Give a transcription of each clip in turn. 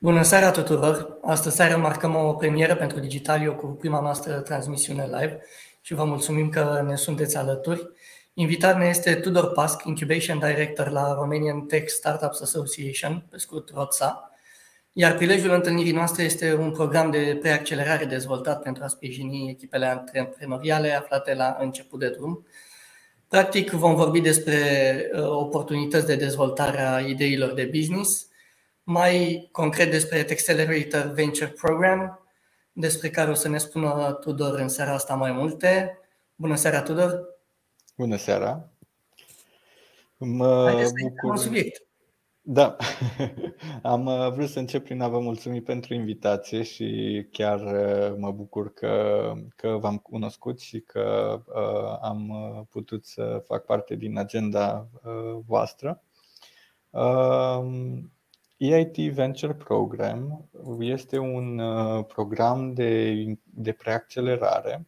Bună seara tuturor! Astăzi seară marcăm o premieră pentru Digitalio cu prima noastră transmisiune live și vă mulțumim că ne sunteți alături. Invitat ne este Tudor Pasc, Incubation Director la Romanian Tech Startups Association, pe scurt ROTSA, iar prilejul întâlnirii noastre este un program de preaccelerare dezvoltat pentru a sprijini echipele antreprenoriale aflate la început de drum. Practic vom vorbi despre uh, oportunități de dezvoltare a ideilor de business, mai concret despre Accelerator Venture Program, despre care o să ne spună Tudor în seara asta mai multe. Bună seara, Tudor! Bună seara! Mă Haideți bucur... un subiect. Da, am uh, vrut să încep prin a vă mulțumi pentru invitație și chiar uh, mă bucur că, că v-am cunoscut și că uh, am putut să fac parte din agenda voastră. EIT Venture Program este un uh, program de, de preaccelerare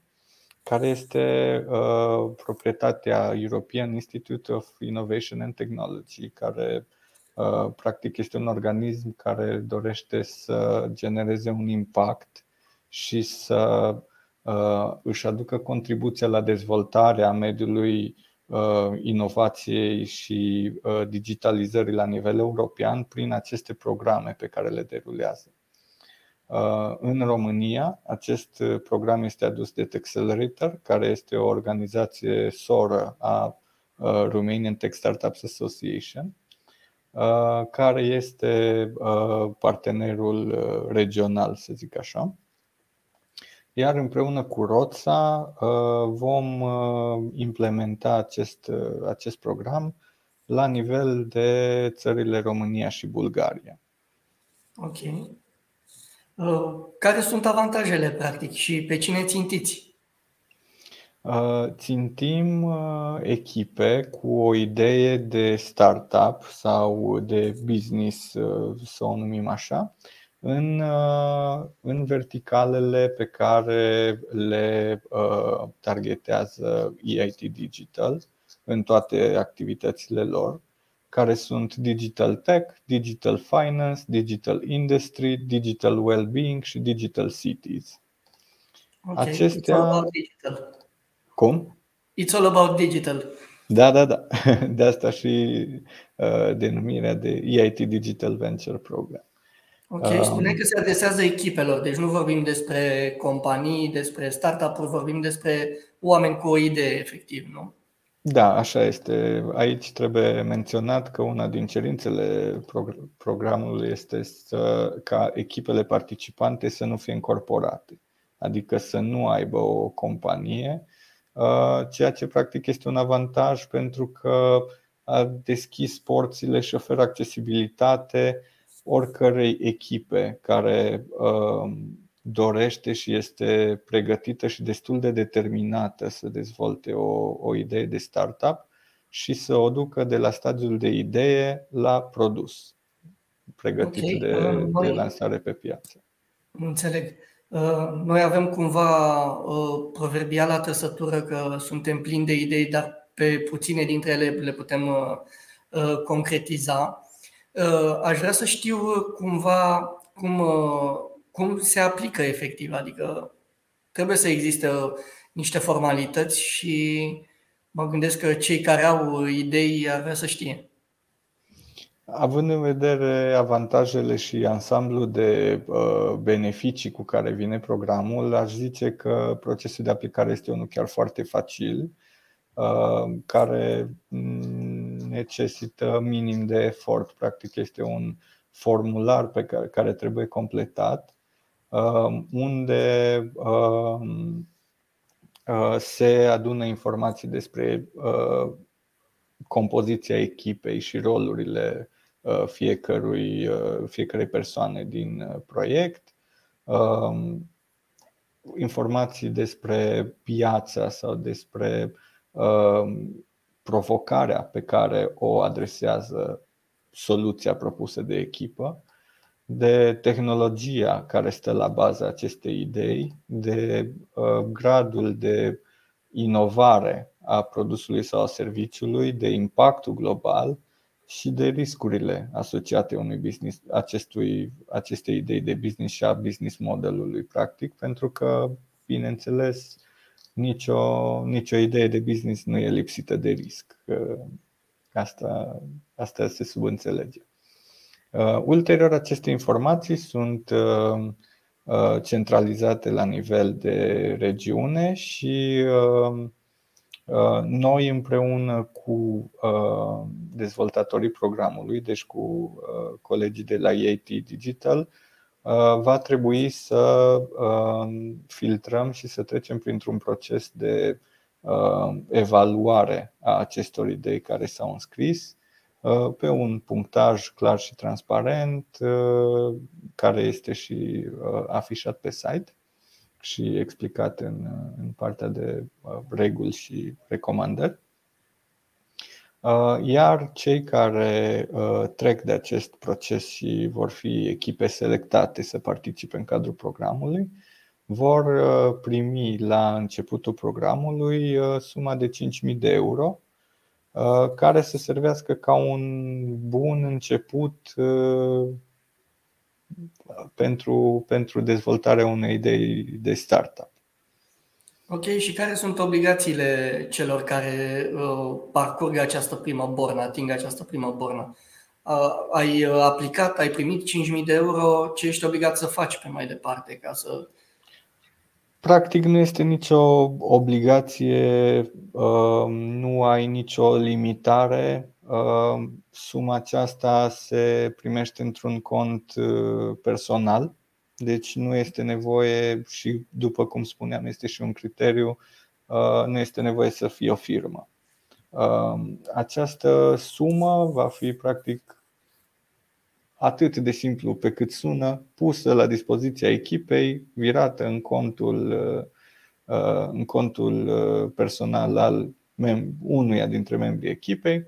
care este uh, proprietatea European Institute of Innovation and Technology, care uh, practic este un organism care dorește să genereze un impact și să uh, își aducă contribuția la dezvoltarea mediului Uh, inovației și uh, digitalizării la nivel european prin aceste programe pe care le derulează. Uh, în România, acest program este adus de Accelerator, care este o organizație soră a Romanian Tech Startups Association, care este partenerul regional, să zic așa iar împreună cu Roța uh, vom uh, implementa acest, uh, acest program la nivel de țările România și Bulgaria. Ok. Care sunt avantajele, practic, și pe cine țintiți? Țintim echipe cu o idee de startup sau de business, să o numim așa, în, uh, în verticalele pe care le uh, targetează EIT Digital în toate activitățile lor, care sunt Digital Tech, Digital Finance, Digital Industry, Digital Wellbeing și Digital Cities. Okay. Acestea. It's all about digital. Cum? It's all about digital. Da, da, da. De asta și uh, denumirea de EIT Digital Venture Program. Ok, um, spune că se adresează echipelor, deci nu vorbim despre companii, despre startup-uri, vorbim despre oameni cu o idee efectiv, nu? Da, așa este. Aici trebuie menționat că una din cerințele programului este să, ca echipele participante să nu fie încorporate, adică să nu aibă o companie, uh, ceea ce practic este un avantaj pentru că a deschis porțile și oferă accesibilitate oricărei echipe care uh, dorește și este pregătită și destul de determinată să dezvolte o, o idee de startup și să o ducă de la stadiul de idee la produs pregătit okay. de, uh, de lansare pe piață. Înțeleg. Uh, noi avem cumva uh, proverbiala trăsătură că suntem plini de idei, dar pe puține dintre ele le putem concretiza. Uh, aș vrea să știu uh, cumva cum, uh, cum se aplică efectiv, adică trebuie să existe niște formalități și mă gândesc că cei care au idei ar vrea să știe. Având în vedere avantajele și ansamblul de beneficii cu care vine programul, aș zice că procesul de aplicare este unul chiar foarte facil, care mm, necesită minim de efort. Practic este un formular pe care, care trebuie completat um, unde um, uh, se adună informații despre uh, compoziția echipei și rolurile uh, fiecărui, fiecare persoane din proiect, um, informații despre piața sau despre provocarea pe care o adresează soluția propusă de echipă, de tehnologia care stă la baza acestei idei, de uh, gradul de inovare a produsului sau a serviciului, de impactul global și de riscurile asociate unui business, acestui, acestei idei de business și a business modelului practic, pentru că, bineînțeles, nicio, nicio idee de business nu e lipsită de risc. Asta, asta se subînțelege. Uh, ulterior, aceste informații sunt uh, uh, centralizate la nivel de regiune și noi împreună cu dezvoltatorii programului, deci cu colegii de la EIT Digital, va trebui să filtrăm și să trecem printr-un proces de evaluare a acestor idei care s-au înscris Uh, pe un punctaj clar și transparent, uh, care este și uh, afișat pe site și explicat în, în partea de reguli și recomandări. Iar cei care trec de acest proces și vor fi echipe selectate să participe în cadrul programului, vor primi la începutul programului suma de 5.000 de euro Uh, care să servească ca un bun început uh, pentru, pentru dezvoltarea unei idei de startup. Ok, și care sunt obligațiile celor care uh, parcurg această primă bornă, ating această primă bornă? Uh, ai aplicat, ai primit 5.000 de euro, ce ești obligat să faci pe mai departe ca să Practic nu este nicio obligație, um, nu ai nicio limitare. Um, suma aceasta se primește într-un cont uh, personal, deci nu este nevoie și, după cum spuneam, este și un criteriu, uh, nu este nevoie să fie o firmă. Um, această sumă va fi practic atât de simplu pe cât sună, pusă la dispoziția echipei, virată în contul, uh, uh, în contul uh, personal al unuia dintre membrii echipei,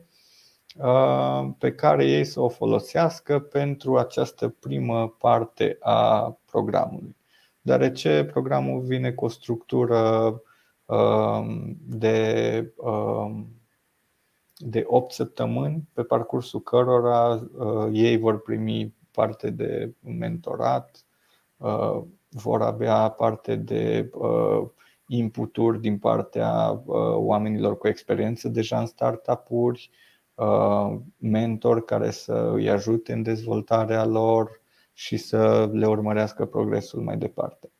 pe care ei să o folosească pentru această primă parte a programului. Deoarece programul vine cu o structură de de 8 săptămâni pe parcursul cărora uh, ei vor primi parte de mentorat, uh, vor avea parte de uh, inputuri din partea uh, oamenilor cu experiență deja în startup-uri, uh, mentor care să îi ajute în dezvoltarea lor și să le urmărească progresul mai departe.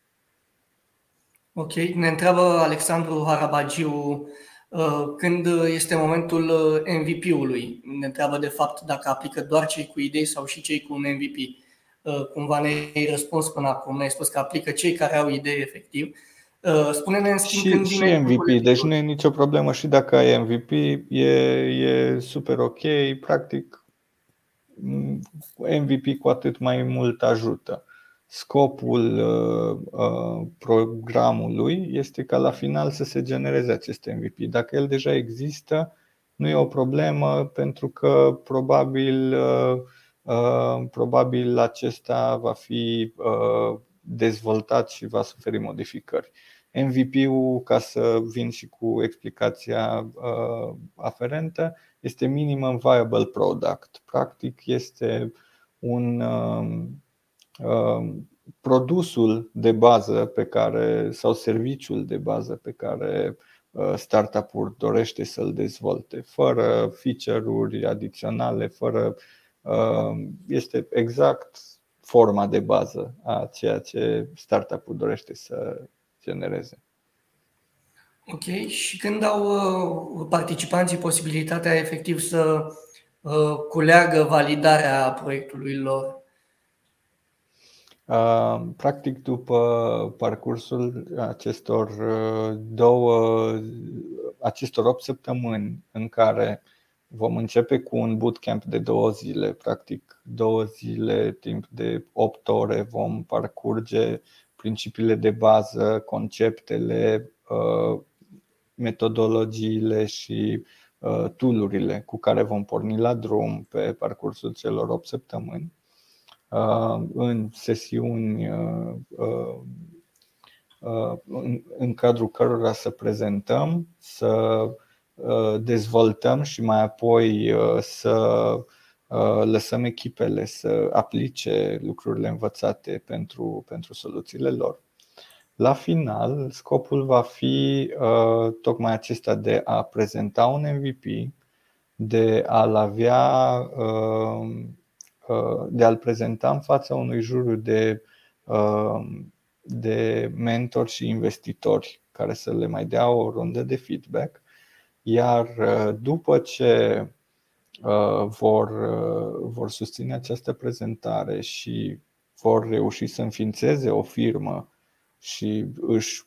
Ok, ne întreabă Alexandru Harabagiu Uh, când este momentul uh, MVP-ului. Ne întreabă de fapt dacă aplică doar cei cu idei sau și cei cu un MVP. Uh, cumva ne-ai răspuns până acum, ne-ai spus că aplică cei care au idei efectiv. Spune-ne în schimb și, când și vine MVP, deci nu e nicio problemă și dacă ai MVP, e, e super ok, practic MVP cu atât mai mult ajută scopul uh, uh, programului este ca la final să se genereze acest MVP. Dacă el deja există, nu e o problemă pentru că probabil, uh, probabil acesta va fi dezvoltat și va suferi modificări. MVP-ul, ca să vin și cu explicația aferentă, este Minimum Viable Product. Practic este un Um, produsul de bază pe care sau serviciul de bază pe care uh, startup-ul dorește să-l dezvolte, fără feature-uri adiționale, fără um, este exact forma de bază a ceea ce startup-ul dorește să genereze. Ok, și când au uh, participanții posibilitatea efectiv să uh, culeagă validarea proiectului lor? Practic, după parcursul acestor două, acestor 8 săptămâni în care vom începe cu un bootcamp de două zile, practic două zile, timp de 8 ore, vom parcurge principiile de bază, conceptele, metodologiile și tool cu care vom porni la drum pe parcursul celor 8 săptămâni. Uh, în sesiuni uh, uh, în cadrul cărora să prezentăm, să dezvoltăm și mai apoi să lăsăm echipele să aplice lucrurile învățate pentru, pentru soluțiile lor. La final, scopul va fi uh, tocmai acesta de a prezenta un MVP, de a-l avea, uh, uh, de a-l prezenta în fața unui juriu de, uh, de mentori și investitori care să le mai dea o rundă de feedback. Iar uh, după ce uh, vor, uh, vor susține această prezentare și vor reuși să înființeze o firmă și își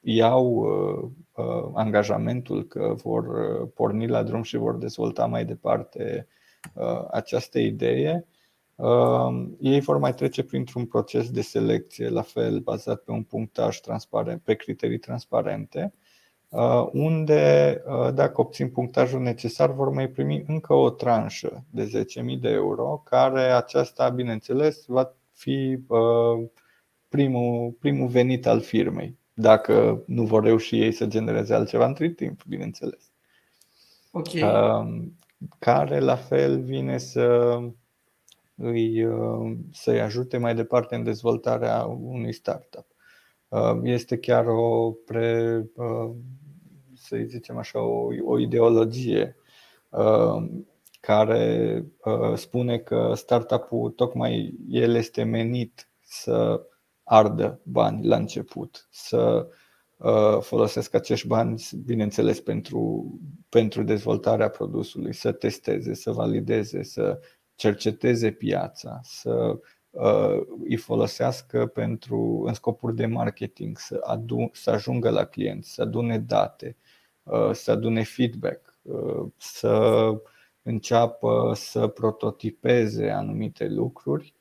iau uh, uh, angajamentul că vor uh, porni la drum și vor dezvolta mai departe această idee, ei vor mai trece printr-un proces de selecție, la fel bazat pe un punctaj transparent, pe criterii transparente, unde, dacă obțin punctajul necesar, vor mai primi încă o tranșă de 10.000 de euro, care aceasta, bineînțeles, va fi primul, primul venit al firmei, dacă nu vor reuși ei să genereze altceva între timp, bineînțeles. Okay. Care la fel vine să îi, să-i ajute mai departe în dezvoltarea unui startup. Este chiar o pre, să zicem așa, o, o ideologie care spune că startup-ul tocmai el este menit să ardă bani la început, să uh, folosesc acești bani, bineînțeles, pentru, pentru dezvoltarea produsului, să testeze, să valideze, să cerceteze piața, să uh, îi folosească pentru, în scopuri de marketing, să, adu- să ajungă la clienți, să adune date, uh, să adune feedback, să înceapă să prototipeze anumite lucruri.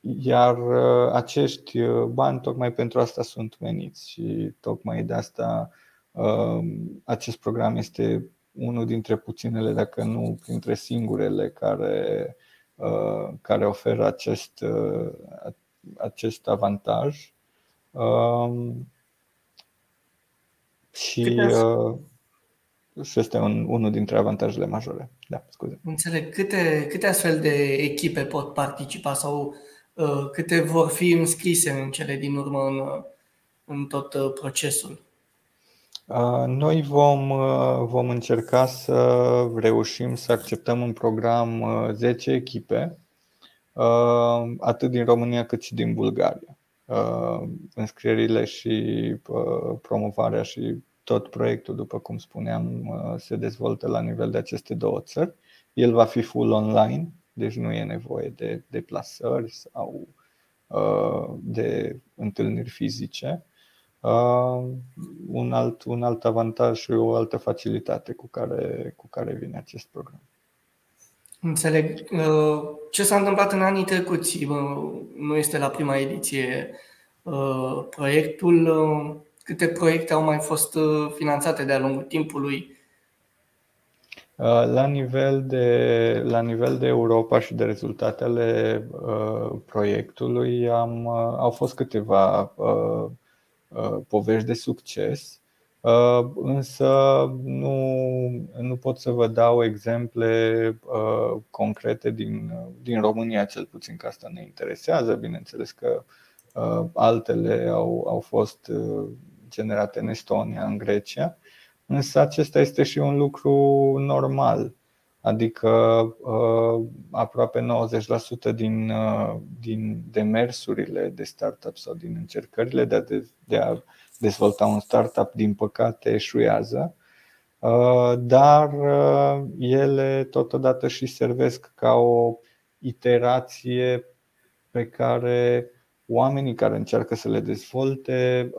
Iar uh, acești uh, bani tocmai pentru asta sunt veniți și tocmai de asta um, acest program este unul dintre puținele, dacă nu printre singurele, care, uh, care oferă acest, acest avantaj. Um, și, și este un, unul dintre avantajele majore. Da, scuze. Înțeleg. Câte, câte astfel de echipe pot participa sau Uh, câte vor fi înscrise în cele din urmă în, în tot uh, procesul? Uh, noi vom, vom încerca să reușim să acceptăm în program 10 echipe, atât din România cât și din Bulgaria. Înscrierile și promovarea și tot proiectul, după cum spuneam, se dezvoltă la nivel de aceste două țări. El va fi full online, deci nu e nevoie de deplasări sau uh, de întâlniri fizice. Uh, un alt, un alt avantaj și o altă facilitate cu care, cu care vine acest program. Înțeleg. Uh, ce s-a întâmplat în anii trecuți? Nu este la prima ediție proiectul. Câte proiecte au mai fost finanțate de-a lungul timpului? Uh, la nivel de, la nivel de Europa și de rezultate ale uh, proiectului am, uh, au fost câteva uh, uh, povești de succes, uh, însă nu, nu pot să vă dau exemple uh, concrete din, din România, cel puțin că asta ne interesează. Bineînțeles că uh, altele au, au fost uh, generate în Estonia, în Grecia. Însă acesta este și un lucru normal. Adică uh, aproape 90% din, uh, din demersurile de startup sau din încercările de a, de, de a dezvolta un startup, din păcate, eșuează, uh, dar ele totodată și servesc ca o iterație pe care oamenii care încearcă să le dezvolte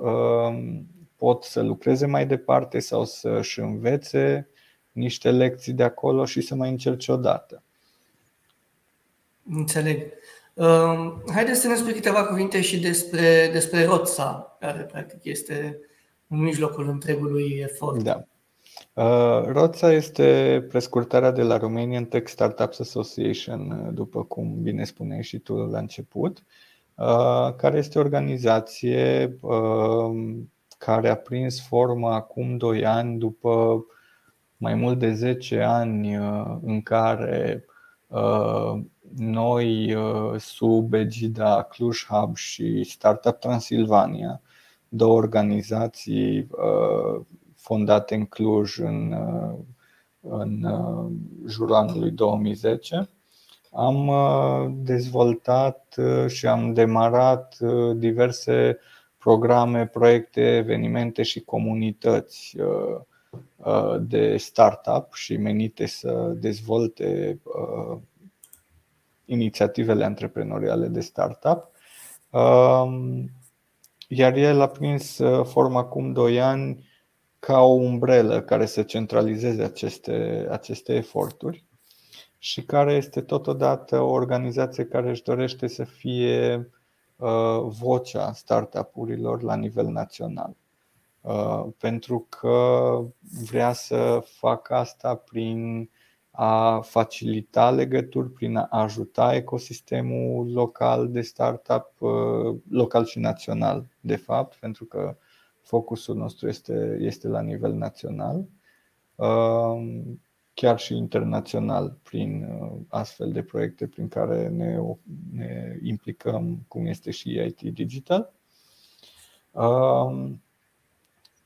pot să lucreze mai departe sau să-și învețe niște lecții de acolo și să mai încerce odată. Înțeleg. Uh, haideți să ne spui câteva cuvinte și despre, despre ROTSA, care practic este în mijlocul întregului efort. Da. Uh, ROTSA este prescurtarea de la Romanian Tech Startups Association, după cum bine spuneai și tu la început, uh, care este o organizație uh, care a prins formă acum 2 ani după mai mult de 10 ani în care noi, sub egida Cluj Hub și Startup Transilvania, două organizații fondate în Cluj în, în jurul anului 2010, am dezvoltat și am demarat diverse programe, proiecte, evenimente și comunități de startup și menite să dezvolte inițiativele antreprenoriale de startup. Iar el a prins forma acum 2 ani ca o umbrelă care să centralizeze aceste, aceste eforturi și care este totodată o organizație care își dorește să fie uh, vocea startup-urilor la nivel național. Uh, pentru că vrea să facă asta prin a facilita legături, prin a ajuta ecosistemul local de startup, uh, local și național, de fapt, pentru că focusul nostru este, este la nivel național, uh, chiar și internațional, prin astfel de proiecte prin care ne, ne implicăm, cum este și IT Digital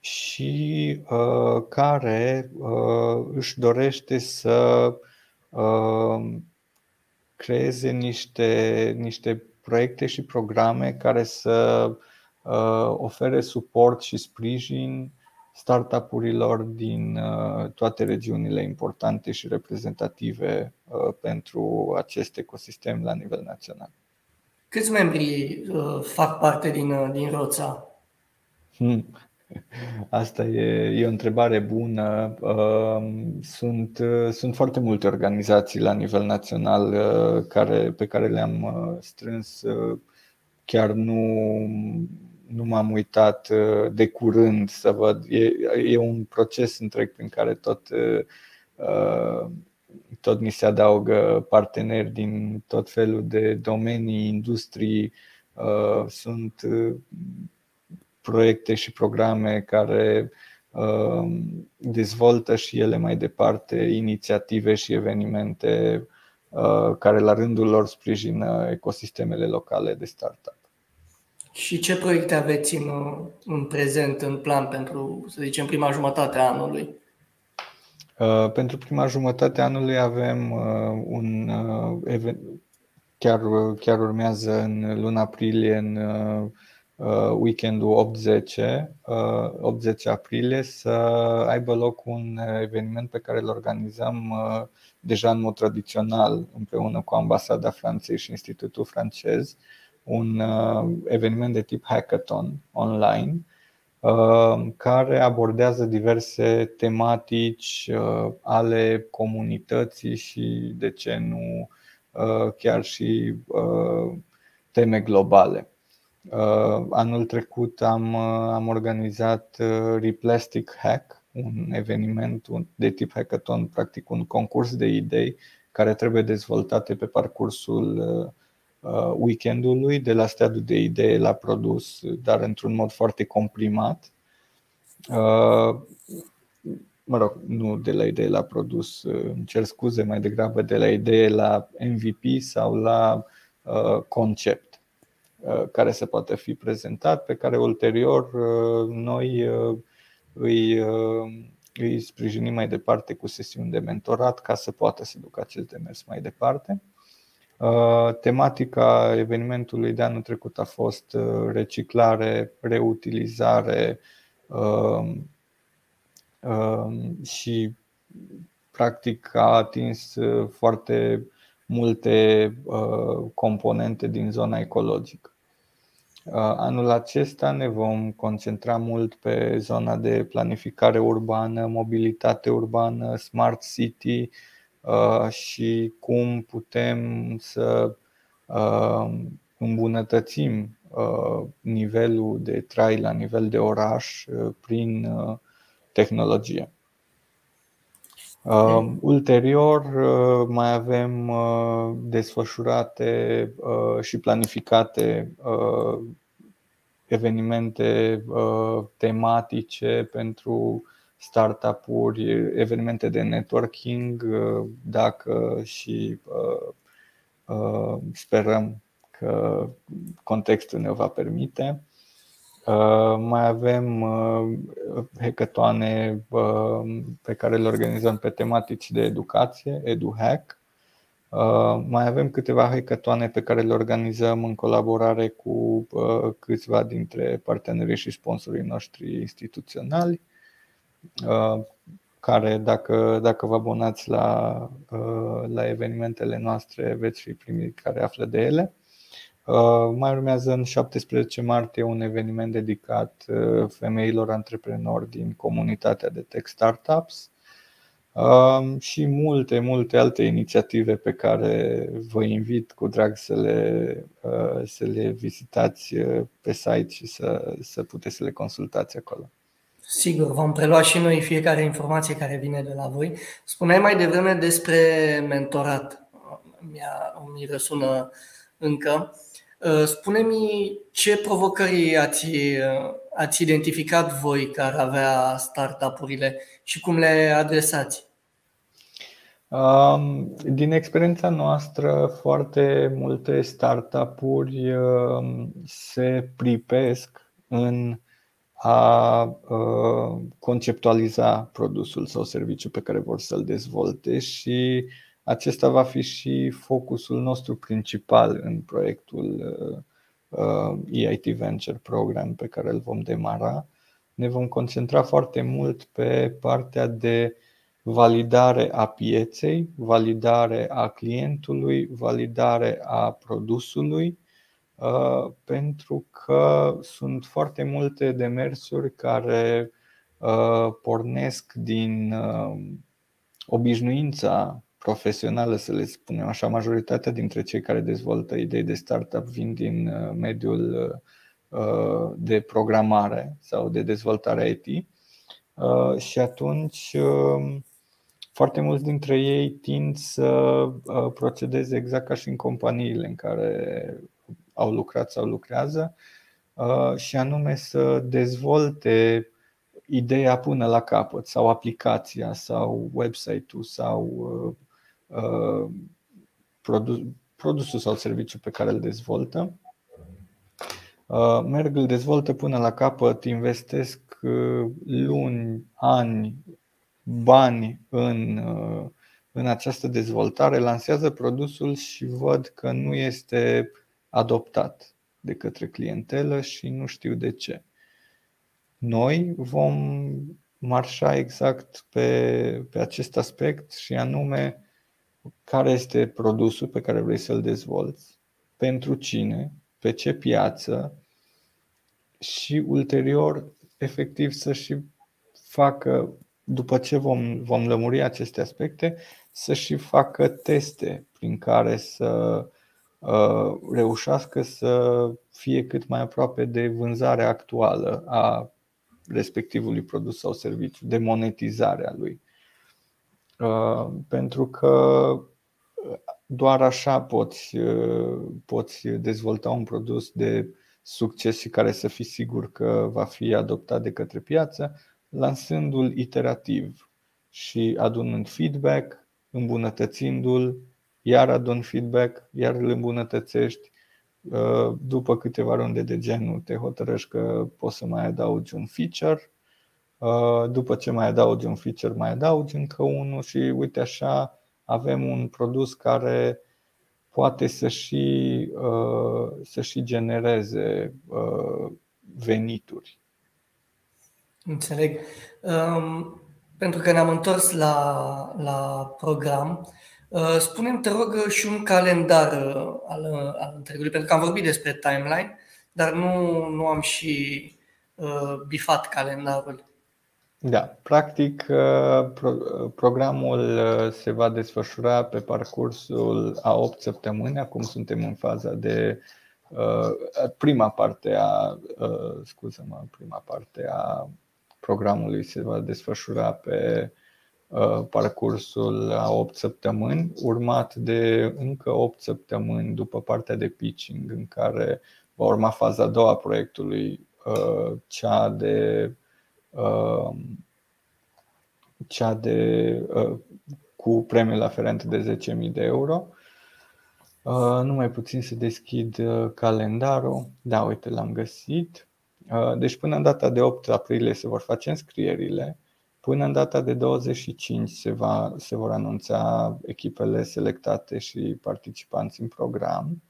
și uh, care uh, își dorește să uh, creeze niște, niște proiecte și programe care să ofere suport și sprijin startup-urilor din toate regiunile importante și reprezentative pentru acest ecosistem la nivel național. Câți membri fac parte din, din Roța? Hmm. Asta e, e o întrebare bună. Um, sunt, sunt foarte multe organizații la nivel național uh, care, pe care le-am uh, strâns. Uh, chiar nu, nu m-am uitat de curând să văd. E, e un proces întreg prin care tot, tot ni se adaugă parteneri din tot felul de domenii, industrii. Sunt proiecte și programe care uh, dezvoltă și ele mai departe inițiative și evenimente uh, care la rândul lor sprijină ecosistemele locale de startup. Și ce proiecte aveți în, în prezent, în plan pentru, să zicem, prima jumătate a anului? Uh, pentru prima jumătate a anului avem uh, un uh, event, chiar, chiar urmează în luna aprilie în uh, Uh, weekendul 8-10, 8-10 uh, aprilie, să aibă loc un eveniment pe care îl organizăm uh, deja în mod tradițional împreună cu Ambasada Franței și Institutul francez, un eveniment de tip hackathon online care abordează diverse tematici ale comunității și, de ce nu, chiar și teme globale. Uh, anul trecut am, uh, am organizat uh, Replastic Hack, un eveniment de tip hackathon, practic un concurs de idei care trebuie dezvoltate pe parcursul weekendului, de la stadiul de idee la produs, dar într-un mod foarte comprimat. Mă rog, nu de la idee la produs, îmi cer scuze, mai degrabă de la idee la MVP sau la concept. Uh, care se poate fi prezentat, pe care ulterior uh, noi uh, îi, îi sprijinim mai departe cu sesiuni de mentorat ca să poată să ducă acest demers mai departe. Tematica evenimentului de anul trecut a fost reciclare, reutilizare um, um, și practic a atins foarte multe componente din zona ecologică. Uh, anul acesta ne vom concentra mult pe zona de planificare urbană, mobilitate urbană, smart city uh, și cum putem să uh, îmbunătățim nivelul de trai la nivel de oraș prin tehnologie. Uh, ulterior, uh, mai avem uh, desfășurate uh, și planificate uh, evenimente tematice pentru startup-uri, evenimente de networking, dacă și sperăm că contextul ne va permite. Mai avem hackatoane pe care le organizăm pe tematici de educație, EduHack. Mai avem câteva hackatoane pe care le organizăm în colaborare cu câțiva dintre partenerii și sponsorii noștri instituționali care dacă, dacă vă abonați la, la evenimentele noastre veți fi primii care află de ele. Uh, mai urmează în 17 martie un eveniment dedicat uh, femeilor antreprenori din comunitatea de tech startups uh, și multe, multe alte inițiative pe care vă invit cu drag să le, să le vizitați pe site și să, să puteți să le consultați acolo. Sigur, vom prelua și noi fiecare informație care vine de la voi. Spuneai mai devreme despre mentorat. Mi-a, mi răsună încă. Uh, spune-mi ce provocări ați, uh, ați identificat voi care avea startup-urile și cum le adresați? Um, din experiența noastră, foarte multe startup-uri um, se pripesc în a uh, conceptualiza produsul sau serviciul pe care vor să-l dezvolte și acesta va fi și focusul nostru principal în proiectul uh, EIT Venture Program pe care îl vom demara. Ne vom concentra foarte mult pe partea de validare a pieței, validare a clientului, validare a produsului, uh, pentru că sunt foarte multe demersuri care uh, pornesc din obișnuința profesională, să le spunem așa, majoritatea dintre cei care dezvoltă idei de startup vin din uh, mediul uh, de programare sau de dezvoltare IT uh, și atunci um, foarte mulți dintre ei tind să procedeze exact ca și în companiile în care au lucrat sau lucrează și anume să dezvolte ideea până la capăt sau aplicația sau website-ul sau Uh, produsul sau serviciul pe care îl dezvoltă. Uh, merg, îl dezvoltă până la capăt, investesc uh, luni, ani, bani în, în această dezvoltare, lansează produsul și văd că nu este adoptat de către clientelă și nu știu de ce. Noi vom marșa exact pe, pe acest aspect și anume care este produsul pe care vrei să-l dezvolți, pentru cine, pe ce piață și ulterior efectiv să și facă, după ce vom, vom lămuri aceste aspecte, să și facă teste prin care să uh, reușească să fie cât mai aproape de vânzarea actuală a respectivului produs sau serviciu, de monetizarea lui. Uh, pentru că uh, doar așa poți, uh, poți dezvolta un produs de succes și care să fii sigur că va fi adoptat de către piață, lansându-l iterativ și adunând feedback, îmbunătățindu-l, iar adun feedback, iar îl îmbunătățești. După câteva runde de genul te hotărăști că poți să mai adaugi un feature Uh, după ce mai adaugi un feature, mai adaugi încă unul și uite așa avem un produs care poate să și, uh, să și genereze uh, venituri. Înțeleg. Um, pentru că ne-am întors la, la program, spunem te rog, și un calendar al, al întregului, pentru că am vorbit despre timeline, dar nu, nu am și uh, bifat calendarul. Da, practic uh, programul uh, se va desfășura pe parcursul a 8 săptămâni. Acum suntem în faza de uh, prima parte a scuză-mă, prima parte a programului se va desfășura pe parcursul a 8 săptămâni, urmat de încă 8 săptămâni după partea de pitching, în care va urma faza a doua a proiectului, cea de cea de cu premiul aferent de 10.000 de euro. Nu mai puțin să deschid calendarul. Da, uite, l-am găsit. Deci până în data de 8 aprilie se vor face înscrierile. Până în data de 25 se, va, se vor anunța echipele selectate și participanți în program.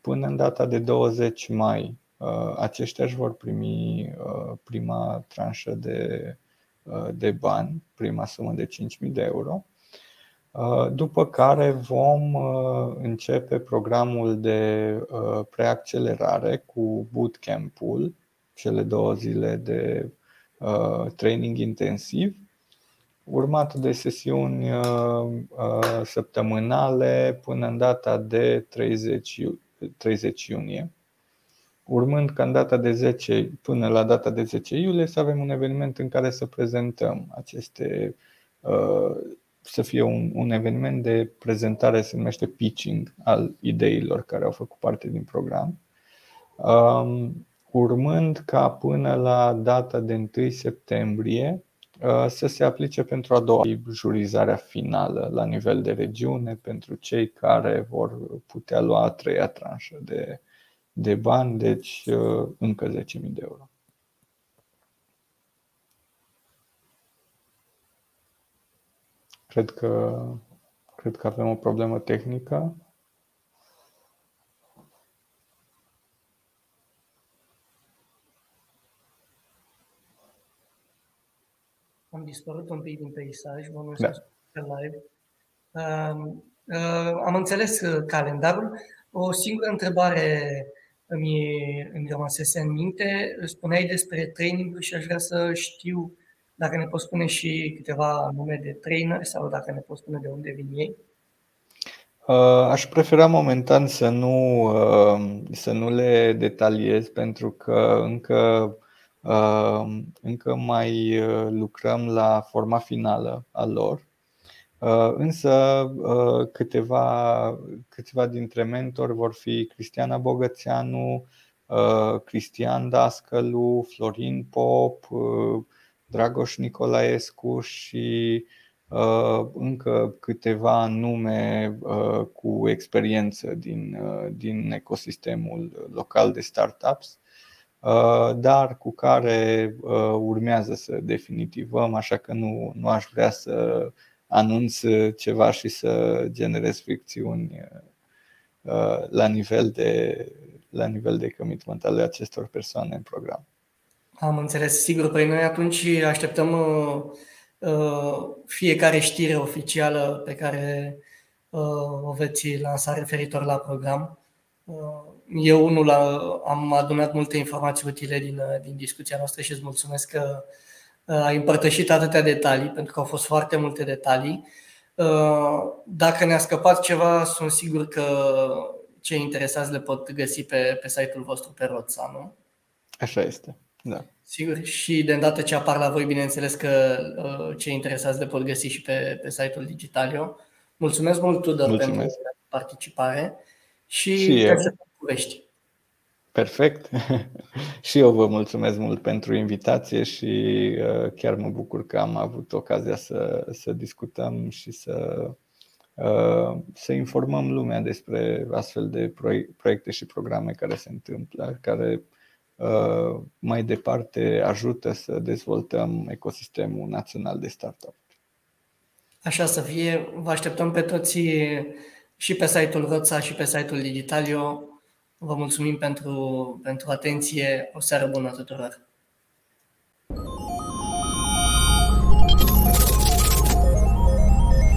Până în data de 20 mai, aceștia își vor primi prima tranșă de, de bani, prima sumă de 5.000 de euro. După care vom începe programul de preaccelerare cu bootcamp-ul, cele două zile de training intensiv, urmat de sesiuni săptămânale până în data de 30, 30 iunie. Urmând ca în data de 10, până la data de 10 iulie să avem un eveniment în care să prezentăm aceste să fie un, un eveniment de prezentare, se numește pitching al ideilor care au făcut parte din program. Um, urmând ca până la data de 1 septembrie uh, să se aplice pentru a doua jurizarea finală la nivel de regiune pentru cei care vor putea lua a treia tranșă de, de bani, deci uh, încă 10.000 de euro. Cred că, cred că avem o problemă tehnică. Am dispărut un pic din peisaj, vă mulțumesc da. live. Uh, uh, am înțeles uh, calendarul. O singură întrebare îmi, îmi rămăsese în minte. Spuneai despre training și aș vrea să știu dacă ne poți spune și câteva nume de trainer sau dacă ne poți spune de unde vin ei. Uh, aș prefera momentan să nu, uh, să nu le detaliez pentru că încă, uh, încă mai lucrăm la forma finală a lor. Însă câteva, câteva dintre mentori vor fi Cristiana Bogățeanu, Cristian Dascălu, Florin Pop, Dragoș Nicolaescu și uh, încă câteva nume uh, cu experiență din, uh, din ecosistemul local de startups, uh, dar cu care uh, urmează să definitivăm, așa că nu, nu aș vrea să anunț ceva și să generez fricțiuni uh, la nivel de, la nivel de commitment ale acestor persoane în program. Am înțeles, sigur. Păi noi atunci așteptăm uh, uh, fiecare știre oficială pe care uh, o veți lansa referitor la program. Uh, eu unul am adunat multe informații utile din, uh, din discuția noastră și îți mulțumesc că uh, ai împărtășit atâtea detalii, pentru că au fost foarte multe detalii. Uh, dacă ne-a scăpat ceva, sunt sigur că cei interesați le pot găsi pe, pe site-ul vostru pe Roța, nu? Așa este. Da. Sigur, și de îndată ce apar la voi, bineînțeles că uh, cei interesați le pot găsi și pe, pe site-ul Digitalio. Mulțumesc mult, Tudor, Mulțumesc. pentru participare și, și eu. să povești. Perfect. și eu vă mulțumesc mult pentru invitație și uh, chiar mă bucur că am avut ocazia să, să discutăm și să, uh, să informăm lumea despre astfel de proiecte și programe care se întâmplă, care Uh, mai departe ajută să dezvoltăm ecosistemul național de startup. Așa să fie. Vă așteptăm pe toți și pe site-ul Roța și pe site-ul Digitalio. Vă mulțumim pentru, pentru atenție. O seară bună tuturor!